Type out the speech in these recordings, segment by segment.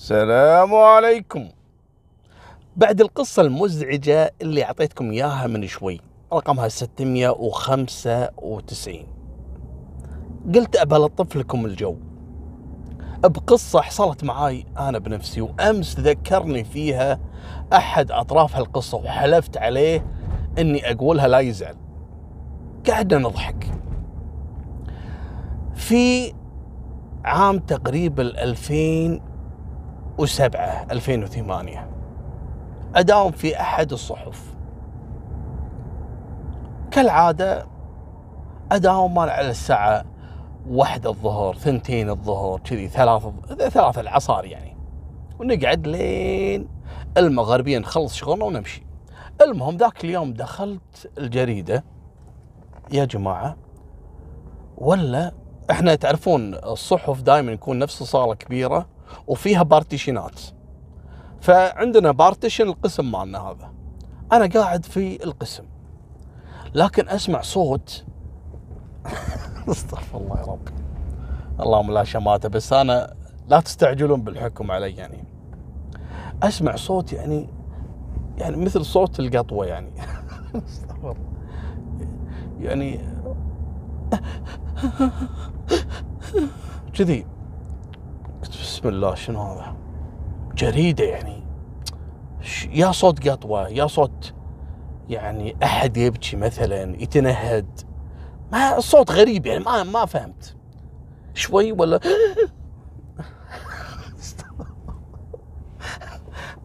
السلام عليكم. بعد القصة المزعجة اللي أعطيتكم إياها من شوي رقمها 695 قلت أبى ألطف لكم الجو. بقصة حصلت معاي أنا بنفسي وأمس ذكرني فيها أحد أطراف هالقصة وحلفت عليه أني أقولها لا يزعل. قعدنا نضحك. في عام تقريبا 2007 2008 أداوم في أحد الصحف. كالعادة أداوم على الساعة واحدة الظهر ثنتين الظهر كذي ثلاثة ثلاثة العصار يعني. ونقعد لين المغربية نخلص شغلنا ونمشي. المهم ذاك اليوم دخلت الجريدة. يا جماعة ولا إحنا تعرفون الصحف دائما يكون نفس صالة كبيرة؟ وفيها partition ات. فعندنا partition القسم مالنا هذا. أنا قاعد في القسم لكن أسمع صوت. أستغفر الله يا رب. اللهم لا شماتة بس أنا لا تستعجلون بالحكم علي يعني. أسمع صوت يعني يعني مثل صوت القطوة يعني. أستغفر. يعني كذي. بسم الله شنو هذا؟ جريدة يعني. يا صوت قطوة يا صوت يعني أحد يبكي مثلا يتنهد. ما الصوت غريب يعني ما ما فهمت. شوي ولا؟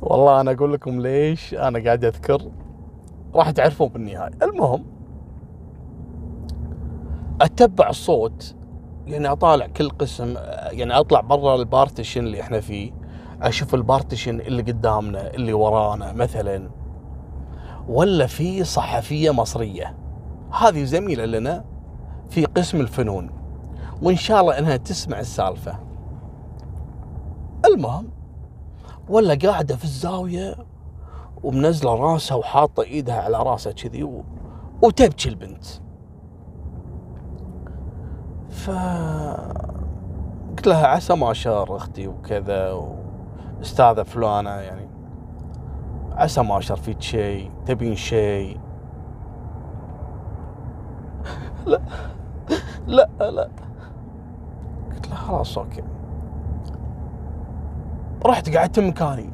والله أنا أقول لكم ليش أنا قاعد أذكر. راح تعرفون بالنهاية. المهم أتبع الصوت يعني أطالع كل قسم يعني أطلع برا ال partition اللي إحنا فيه أشوف ال partition اللي قدامنا اللي ورانا مثلا ولا في صحفية مصرية. هذه زميله لنا في قسم الفنون وإن شاء الله إنها تسمع السالفة. المهم ولا قاعدة في الزاوية ومنزلة راسها وحاطة إيدها على راسها كذي و... وتبكي البنت. ف قلت لها عسى ما شر أختي وكذا واستاذة فلانة يعني. عسى ما شر فيك شيء تبين شيء. لا لا لا. قلت لها خلاص أوكي. رحت قعدت مكاني.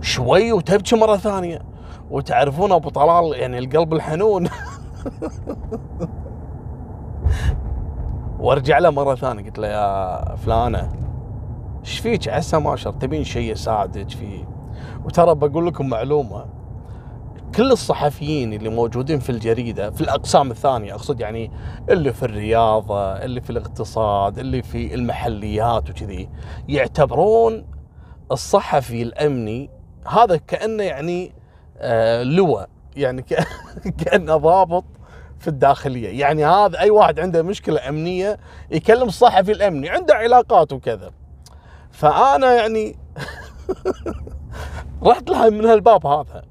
شوي وتبكي مرة ثانية. وتعرفون أبو طلال يعني القلب الحنون. وارجع له مرة ثانية قلت له يا فلانة إيش فيك؟ عسى ما شر تبين شيء يساعدك فيه وترى بقول لكم معلومة كل الصحفيين اللي موجودين في الجريدة في الأقسام الثانية أقصد يعني اللي في الرياضة اللي في الاقتصاد اللي في المحليات وكذي يعتبرون الصحفي الأمني هذا كأنه يعني آه لواء يعني كأنه ضابط في الداخلية. يعني هذا أي واحد عنده مشكلة أمنية يكلم الصحفي الأمني عنده علاقات وكذا. فأنا يعني رحت لها من هالباب هذا.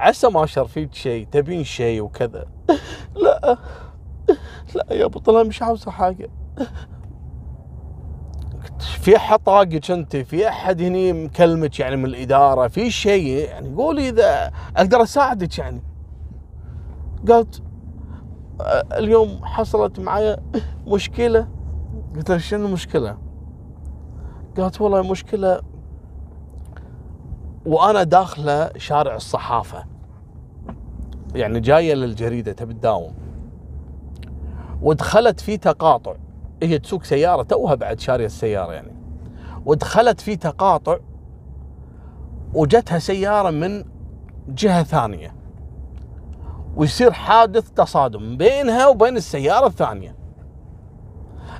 عسى ما شر فيك شيء تبين شيء وكذا. لا لا يا أبو طلال مش عاوزه حاجة. في أحد طاقك أنت في أحد هني مكلمك يعني من الإدارة في شيء يعني قولي إذا أقدر أساعدك يعني. قالت "أه، اليوم حصلت معي مشكلة. قلت لها شنو المشكلة؟ قالت والله مشكلة وأنا داخله شارع الصحافة. يعني جاية للجريدة تبي تداوم. ودخلت في تقاطع. هي تسوق سيارة توها بعد شارية السيارة يعني. ودخلت في تقاطع وجتها سيارة من جهة ثانية. ويصير حادث تصادم بينها وبين السيارة الثانية.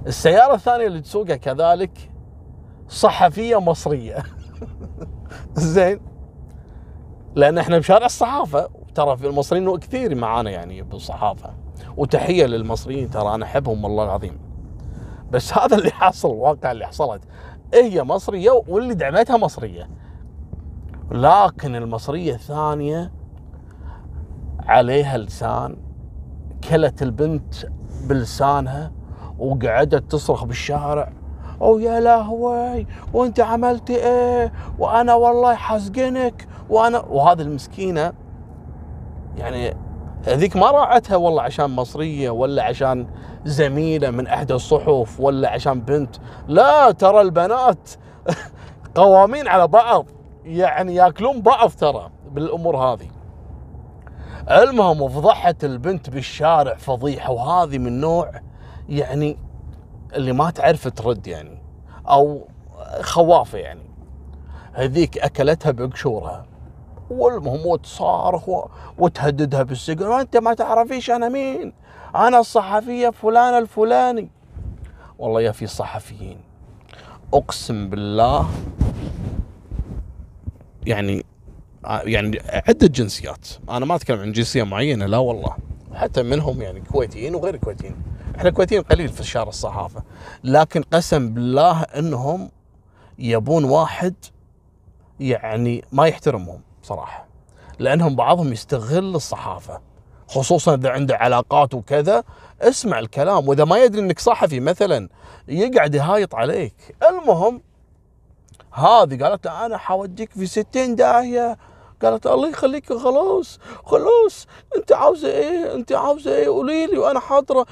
السيارة الثانية اللي تسوقها كذلك صحفية مصرية. زين. لأن إحنا بشارع الصحافة ترى في المصريين كثير معانا يعني بالصحافة. وتحية للمصريين ترى أنا أحبهم والله العظيم. بس هذا اللي حصل الواقع اللي حصلت. هي مصرية واللي دعمتها مصرية. لكن المصرية الثانية عليها لسان كلت البنت بلسانها وقعدت تصرخ بالشارع أو يا لهوي وأنت عملتي إيه؟ وأنا والله حسقنك وأنا وهذه المسكينة يعني هذيك ما راعتها والله عشان مصرية ولا عشان زميلة من إحدى الصحف ولا عشان بنت. لا ترى البنات قوامين على بعض يعني ياكلون بعض ترى بالأمور هذه. المهم فضحت البنت بالشارع فضيحة وهذه من نوع يعني اللي ما تعرف ترد يعني أو خوافة يعني. هذيك أكلتها بقشورها والمهم وتصارخ وتهددها بالسجن وانت ما تعرفيش أنا مين؟ أنا الصحفية فلان الفلاني. والله يا في صحفيين أقسم بالله يعني يعني عدة جنسيات. أنا ما أتكلم عن جنسية معينة لا والله. حتى منهم يعني كويتيين وغير كويتيين. إحنا الكويتيين قليل في شارع الصحافة. لكن قسم بالله إنهم يبون واحد يعني ما يحترمهم صراحة. لأنهم بعضهم يستغل الصحافة. خصوصا إذا عنده علاقات وكذا اسمع الكلام. وإذا ما يدري إنك صحفي مثلا يقعد يهايط عليك. المهم هذه قالت له أنا حوديك في 60 داهية. قالت الله يخليك خلاص خلاص أنت عاوزة إيه؟ أنت عاوزة إيه؟ قولي لي وأنا حاضرة.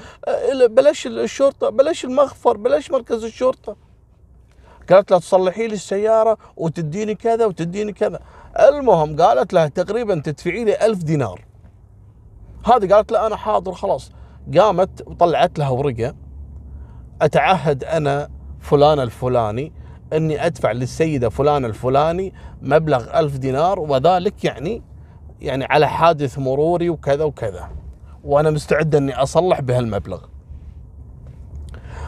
بلاش الشرطة بلاش المخفر بلاش مركز الشرطة. قالت لها تصلحي لي السيارة وتديني كذا وتديني كذا. المهم قالت لها تقريبا تدفعي لي ألف دينار. هذه قالت لا أنا حاضر خلاص. قامت وطلعت لها ورقة. أتعهد أنا فلان الفلاني إني أدفع للسيدة فلان الفلاني مبلغ ألف دينار وذلك يعني يعني على حادث مروري وكذا وكذا. وأنا مستعد إني أصلح بهالمبلغ.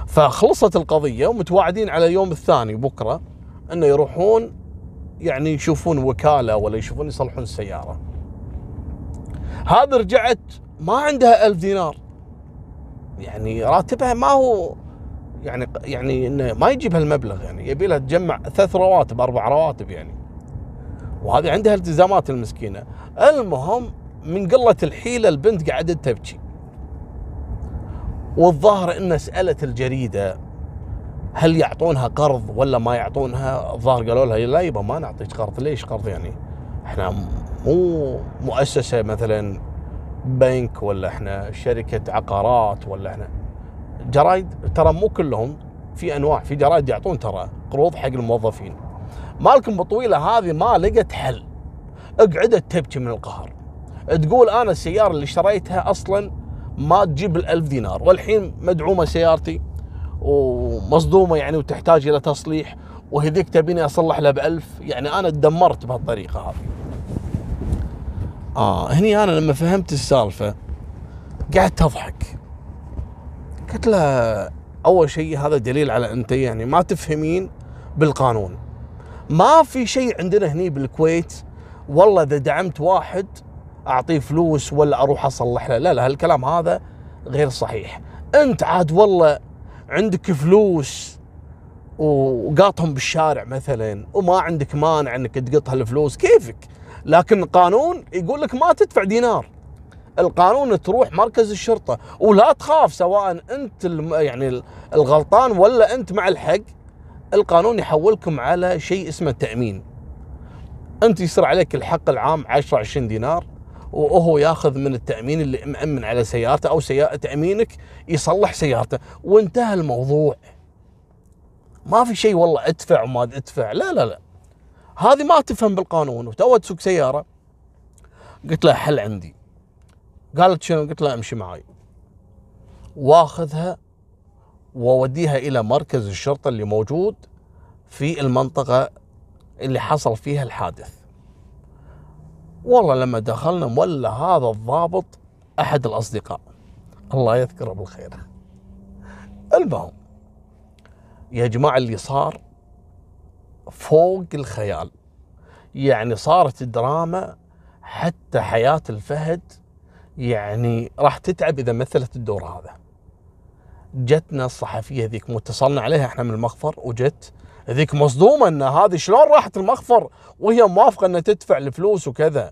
فخلصت القضية ومتواعدين على اليوم الثاني بكرة إنه يروحون يعني يشوفون وكالة ولا يشوفون يصلحون السيارة. هذا رجعت ما عندها ألف دينار. يعني راتبها ما هو يعني يعني انه ما يجيب هالمبلغ يعني يبي لها تجمع ثلاث رواتب أربع رواتب يعني. وهذه عندها التزامات المسكينة. المهم من قلة الحيلة البنت قعدت تبكي. والظاهر إن سألت الجريدة هل يعطونها قرض ولا ما يعطونها الظاهر قالوا لها لا يبا ما نعطيك قرض. ليش قرض يعني؟ إحنا مو مؤسسة مثلا بنك ولا إحنا شركة عقارات ولا إحنا جرايد ترى مو كلهم في أنواع في جرايد يعطون ترى قروض حق الموظفين. مالكم بطويلة هذه ما لقت حل. اقعدت تبكي من القهر. تقول أنا السيارة اللي اشتريتها أصلا ما تجيب الألف دينار والحين مدعومة سيارتي ومصدومة يعني وتحتاج إلى تصليح وهذيك تبيني أصلح لها بألف. يعني أنا تدمرت بهالطريقة هذه. آه هني أنا لما فهمت السالفة قعدت أضحك. قلت له أول شيء هذا دليل على أنت يعني ما تفهمين بالقانون. ما في شيء عندنا هني بالكويت والله إذا دعمت واحد أعطيه فلوس ولا أروح أصلح له. لا لا هالكلام هذا غير صحيح. أنت عاد والله عندك فلوس وقاطهم بالشارع مثلا وما عندك مانع إنك تقط هالفلوس كيفك؟ لكن القانون يقول لك ما تدفع دينار. القانون تروح مركز الشرطة ولا تخاف سواء أنت يعني الغلطان ولا أنت مع الحق القانون يحولكم على شيء اسمه التامين أنت يصير عليك الحق العام 10 20 دينار وهو ياخذ من التأمين اللي مأمن على سيارته أو سيارة تأمينك يصلح سيارته. وانتهى الموضوع. ما في شيء والله أدفع وما أدفع. لا لا لا. هذه ما تفهم بالقانون وتو تسوق سيارة. قلت لها حل عندي. قالت شنو؟ قلت لها امشي معي واخذها واوديها إلى مركز الشرطة اللي موجود في المنطقة اللي حصل فيها الحادث. والله لما دخلنا ولا هذا الضابط أحد الأصدقاء. الله يذكره بالخير. المهم يا جماعة اللي صار فوق الخيال يعني صارت دراما حتى حياة الفهد يعني راح تتعب إذا مثلت الدور هذا. جتنا الصحفية ذيك متصلنا عليها إحنا من المخفر وجت ذيك مصدومة إن هذه شلون راحت المخفر وهي موافقة إنها تدفع الفلوس وكذا.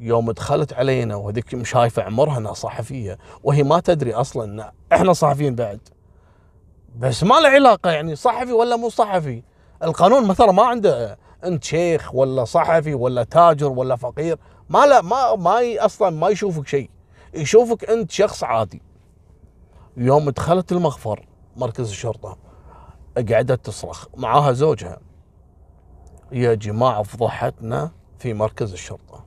يوم دخلت علينا وهذيك شايفه عمرها إنها صحفية وهي ما تدري أصلا إن إحنا صحفيين بعد. بس ما له علاقة يعني صحفي ولا مو صحفي. القانون مثلا ما عنده أنت شيخ ولا صحفي ولا تاجر ولا فقير. ما لا ما ما أصلا ما يشوفك شيء. يشوفك أنت شخص عادي. يوم دخلت المخفر مركز الشرطة قعدت تصرخ. معاها زوجها. يا جماعة فضحتنا في مركز الشرطة.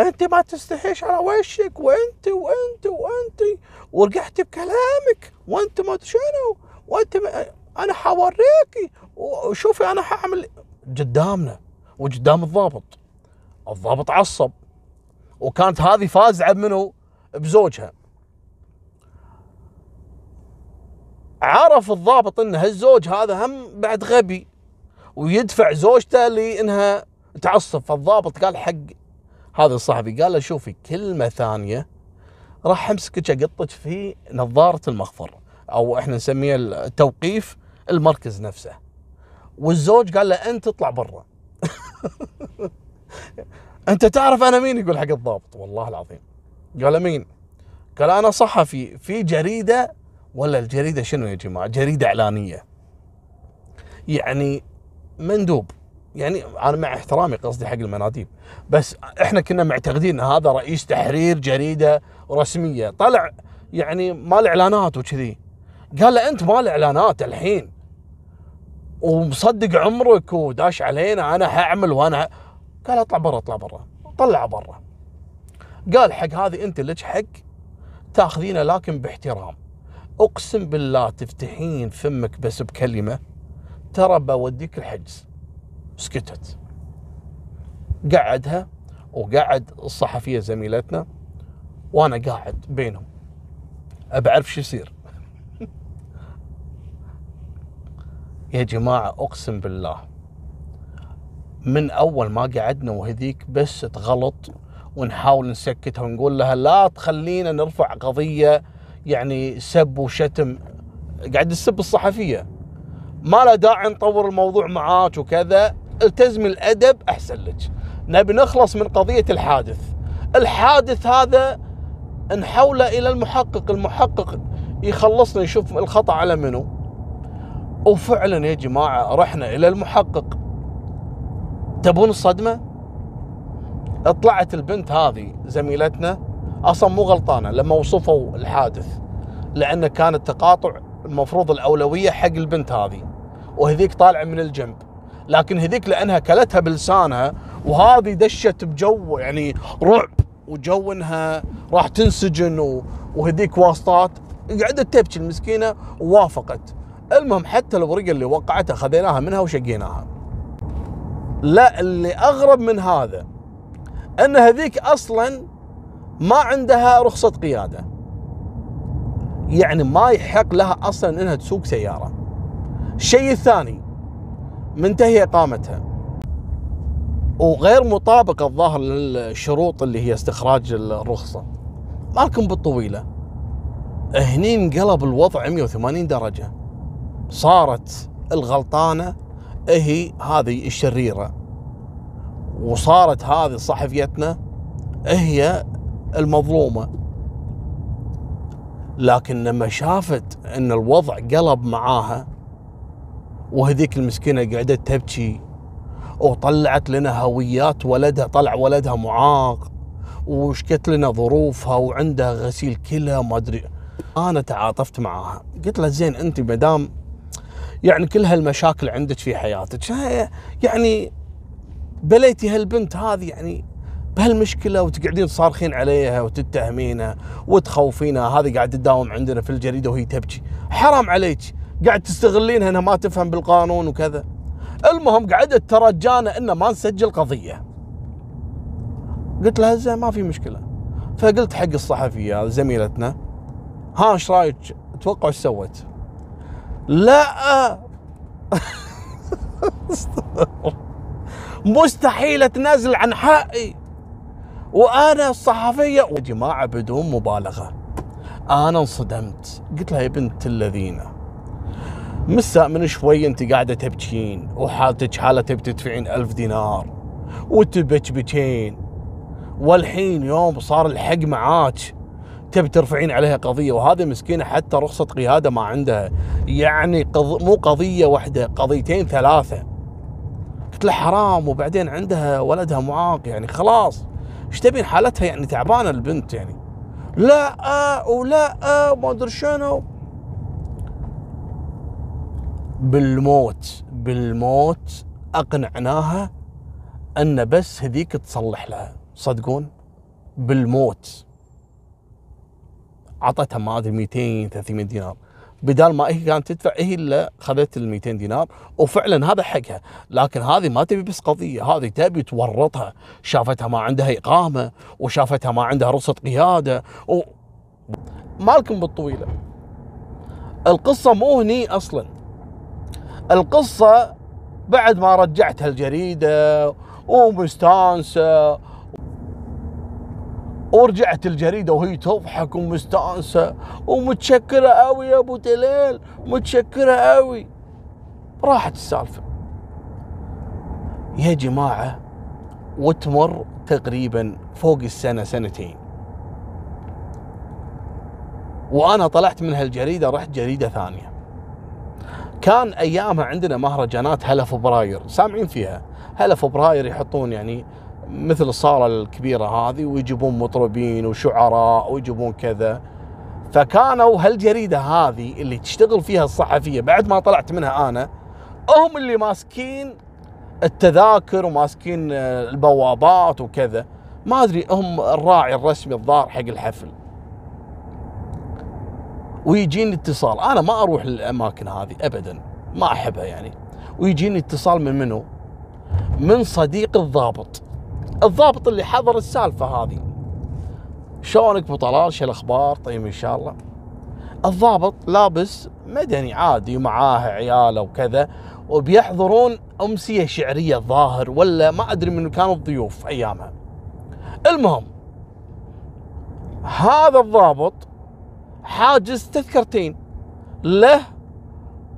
أنت ما تستحيش على وشك وأنت وأنت وأنت. ورجعت بكلامك وأنت ما شنو وأنت ما أنا حوريكي. وشوفي أنا حأعمل قدامنا وقدام الضابط. الضابط عصب. وكانت هذه فازعة منه بزوجها. عرف الضابط إن هالزوج هذا هم بعد غبي ويدفع زوجته لإنها تعصب. فالضابط قال حق هذا الصحفي قال له شوفي كلمة ثانية راح أمسكك أقطك في نظارة المخفر أو إحنا نسميه التوقيف المركز نفسه. والزوج قال له أنت اطلع برا. أنت تعرف أنا مين يقول حق الضابط؟ والله العظيم. قال مين؟ قال أنا صحفي في جريدة ولا الجريدة شنو يا جماعة؟ جريدة إعلانية. يعني مندوب. يعني أنا مع احترامي قصدي حق المناديب. بس إحنا كنا معتقدين إن هذا رئيس تحرير جريدة رسمية. طلع يعني مال إعلانات وكذي. قال له أنت مال إعلانات الحين. ومصدق عمرك وداش علينا أنا حاعمل وأنا. قال اطلع برا اطلع برا. طلع برا. قال حق هذه انت لك حق تاخذينه لكن باحترام. اقسم بالله تفتحين فمك بس بكلمة ترى بوديك الحجز. سكتت. قعدها وقعد الصحفية زميلتنا وأنا قاعد بينهم. ابى اعرف شو يصير. يا جماعة أقسم بالله. من أول ما قعدنا وهذيك بس تغلط ونحاول نسكتها ونقول لها لا تخلينا نرفع قضية يعني سب وشتم. قاعد تسب الصحفية. ما له داعي نطور الموضوع معاك وكذا. التزمي الأدب أحسن لك. نبي نخلص من قضية الحادث. الحادث هذا نحوله إلى المحقق المحقق يخلصنا يشوف الخطأ على منو. وفعلا يا جماعة رحنا إلى المحقق. تبون الصدمة؟ طلعت البنت هذه زميلتنا أصلا مو غلطانة لما وصفوا الحادث لأن كان التقاطع المفروض الأولوية حق البنت هذه وهذيك طالعة من الجنب. لكن هذيك لأنها كلتها بلسانها وهذه دشت بجو يعني رعب وجو انها راح تنسجن وهذيك واسطات قعدت تبكي المسكينة ووافقت. المهم حتى الورقة اللي وقعتها خذيناها منها وشقيناها. لا اللي أغرب من هذا أن هذيك أصلا ما عندها رخصة قيادة. يعني ما يحق لها أصلا إنها تسوق سيارة. الشيء الثاني منتهي اقامتها وغير مطابقه الظاهر للشروط اللي هي استخراج الرخصة. مالكم بالطويلة. هني انقلب الوضع 180 درجة. صارت الغلطانة هي هذه الشريرة. وصارت هذه صحفيتنا هي المظلومة. لكن لما شافت إن الوضع قلب معاها وهذيك المسكينة قعدت تبكي وطلعت لنا هويات ولدها طلع ولدها معاق وشكت لنا ظروفها وعندها غسيل كلى ما أدري. أنا تعاطفت معاها. قلت لها زين أنت مدام يعني كل هالمشاكل عندك في حياتك. يعني بليتي هالبنت هذه يعني بهالمشكلة وتقعدين تصارخين عليها وتتهمينها وتخوفينها هذه قاعد تداوم عندنا في الجريدة وهي تبكي. حرام عليك. قاعد تستغلينها إنها ما تفهم بالقانون وكذا. المهم قعدت ترجانا ان ما نسجل قضية. قلت لها زين ما في مشكلة. فقلت حق الصحفية زميلتنا ها إيش رأيك؟ توقعوا إيش سوت؟ لا. مستحيل أتنازل عن حقي وأنا الصحفيه يا جماعة بدون مبالغة. أنا انصدمت. قلت لها يا بنت الذين مساء من شوي أنت قاعدة تبكين وحالتك حالة تبي تدفعين ألف دينار وتبكبكين والحين يوم صار الحق معاك. تبي ترفعين عليها قضية وهذه مسكينة حتى رخصة قيادة ما عندها. يعني قض... مو قضية واحدة قضيتين ثلاثة. قلت له حرام وبعدين عندها ولدها معاق يعني خلاص. إيش تبين حالتها؟ يعني تعبانة البنت يعني. لا آه ولا آه ما أدري شنو. بالموت بالموت أقنعناها أن بس هذيك تصلح لها. صدقون؟ بالموت. عطتها ما أدري 200 300 دينار. بدال ما هي كانت تدفع هي اللي خذت ال 200 دينار. وفعلا هذا حقها. لكن هذه ما تبي بس قضية هذه تبي تورطها. شافتها ما عندها إقامة وشافتها ما عندها رخصه قيادة و... مالكم بالطويلة. القصة مو هني أصلا. القصة بعد ما رجعتها الجريدة ومستانسه ورجعت الجريدة وهي تضحك ومستأنسة ومتشكرة قوي يا أبو تليل متشكرة قوي راحت السالفة. يا جماعة وتمر تقريبا فوق السنة سنتين. وأنا طلعت من هالجريدة رحت جريدة ثانية. كان أيامها عندنا مهرجانات هلا فبراير سامعين فيها؟ هلا فبراير يحطون يعني مثل الصالة الكبيرة هذه ويجيبون مطربين وشعراء ويجيبون كذا. فكانوا هالجريدة هذه اللي تشتغل فيها الصحفية بعد ما طلعت منها أنا هم اللي ماسكين التذاكر وماسكين البوابات وكذا. ما أدري هم الراعي الرسمي الظاهر حق الحفل. ويجيني اتصال. أنا ما أروح للأماكن هذه أبدا ما أحبها يعني. ويجيني اتصال من منو؟ من صديق الضابط. الضابط اللي حضر السالفة هذه. شلونك أبو طلال؟ شو الأخبار؟ طيب إن شاء الله. الضابط لابس مدني عادي ومعاه عياله وكذا وبيحضرون أمسية شعرية الظاهر ولا ما أدري من كانوا الضيوف أيامها. المهم هذا الضابط حاجز تذكرتين له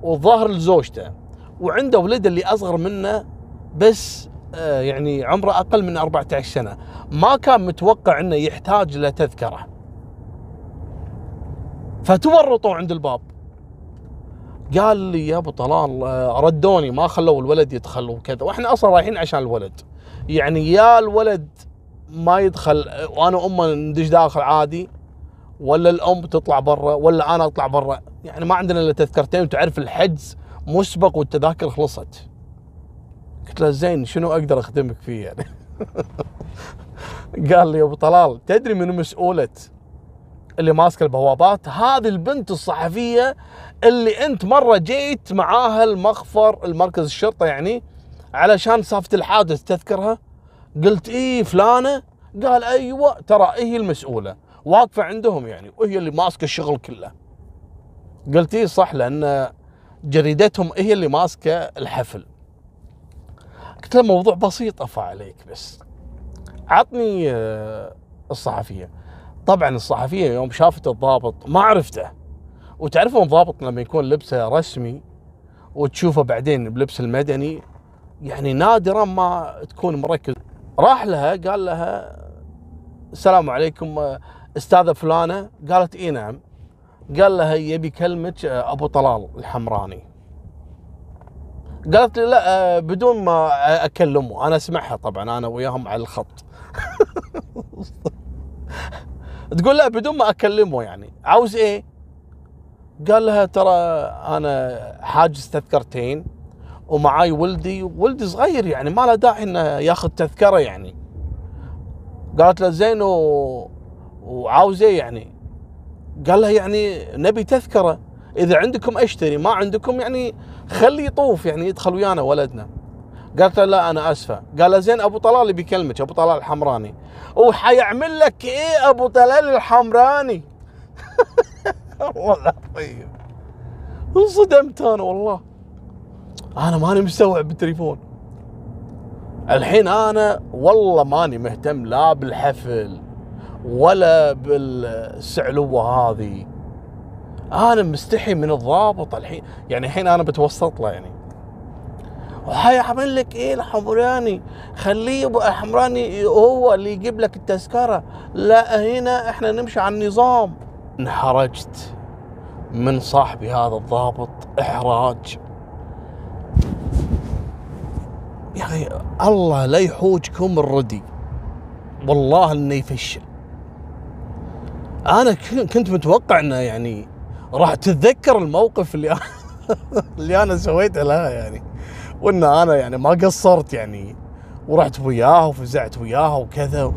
وظاهر لزوجته وعنده ولده اللي أصغر منه بس يعني عمره أقل من 14 سنة. ما كان متوقع إنه يحتاج لتذكره فتورطوا عند الباب. قال لي يا أبو طلال آه، ردوني ما خلوا الولد يدخل وكذا. وإحنا أصلا رايحين عشان الولد. يعني يا الولد ما يدخل وأنا امه ندش داخل عادي ولا الأم تطلع برا ولا أنا أطلع برا. يعني ما عندنا إلا تذكرتين وتعرف الحجز مسبق والتذاكر خلصت. قلت له زين شنو أقدر أخدمك فيه يعني؟ قال لي أبو طلال تدري من مسؤولة اللي ماسكه البوابات؟ هذه البنت الصحفية اللي أنت مرة جيت معاها المخفر المركز الشرطة يعني علشان سالفه الحادث تذكرها؟ قلت إيه فلانة؟ قال أيوه ترى هي المسؤولة. واقفة عندهم يعني وهي اللي ماسكة الشغل كله. قلت إيه صح لأن جريدتهم هي اللي ماسكة الحفل. قلت له موضوع بسيط افا عليك بس. عطني آه، الصحفية. طبعا الصحفية يوم شافت الضابط ما عرفته. وتعرفون الضابط لما يكون لبسه رسمي وتشوفه بعدين بلبس المدني يعني نادرا ما تكون مركز. راح لها قال لها السلام عليكم آه، أستاذة فلانة. قالت إي نعم. قال لها يبي كلمك آه، أبو طلال الحمراني. قالت لي لا آه، بدون ما أكلمه. أنا أسمعها طبعا أنا وياهم على الخط. تقول لا بدون ما أكلمه يعني. عاوز إيه؟ قال لها ترى أنا حاجز تذكرتين ومعاي ولدي. ولدي صغير يعني ما له داعي إنه ياخذ تذكرة يعني. قالت له زين و... وعاوز إيه يعني؟ قال لها يعني نبي تذكرة. إذا عندكم أشتري ما عندكم يعني خليه يطوف يعني يدخل ويانا ولدنا. قالت له لا أنا آسفة. قال زين أبو طلال بيكلمك أبو طلال الحمراني. وحيعمل لك إيه أبو طلال الحمراني؟ والله طيب. انصدمت أنا والله. أنا ماني مستوعب بالتليفون. الحين أنا والله ماني مهتم لا بالحفل ولا بالسعلوة هذه. أنا مستحي من الضابط الحين. يعني الحين أنا بتوسط له يعني. وحيعمل لك إيه الحمراني؟ خليه يبقى حمراني هو اللي يجيب لك التذكرة. لا هنا إحنا نمشي على النظام. انحرجت من صاحبي هذا الضابط. إحراج. يا أخي الله لا يحوجكم الردي. والله انه يفشل أنا كنت متوقع إنه يعني راح تتذكر الموقف اللي اللي أنا سويته لها يعني. وإن أنا يعني ما قصرت يعني ورحت وياها وفزعت وياها وكذا.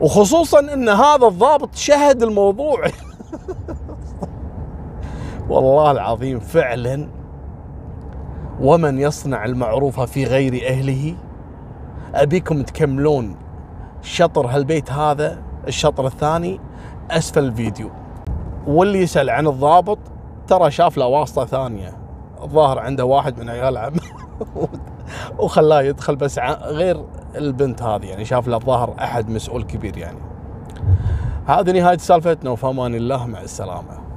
وخصوصا إن هذا الضابط شهد الموضوع. والله العظيم فعلا ومن يصنع المعروف في غير أهله أبيكم تكملون شطر هالبيت هذا الشطر الثاني أسفل الفيديو. واللي يسأل عن الضابط ترى شاف له واسطة ثانية. الظاهر عنده واحد من عيال عمه وخلاه يدخل بس غير البنت هذه يعني شاف له الظاهر أحد مسؤول كبير يعني. هذه نهاية سالفتنا وفي أمان الله مع السلامة.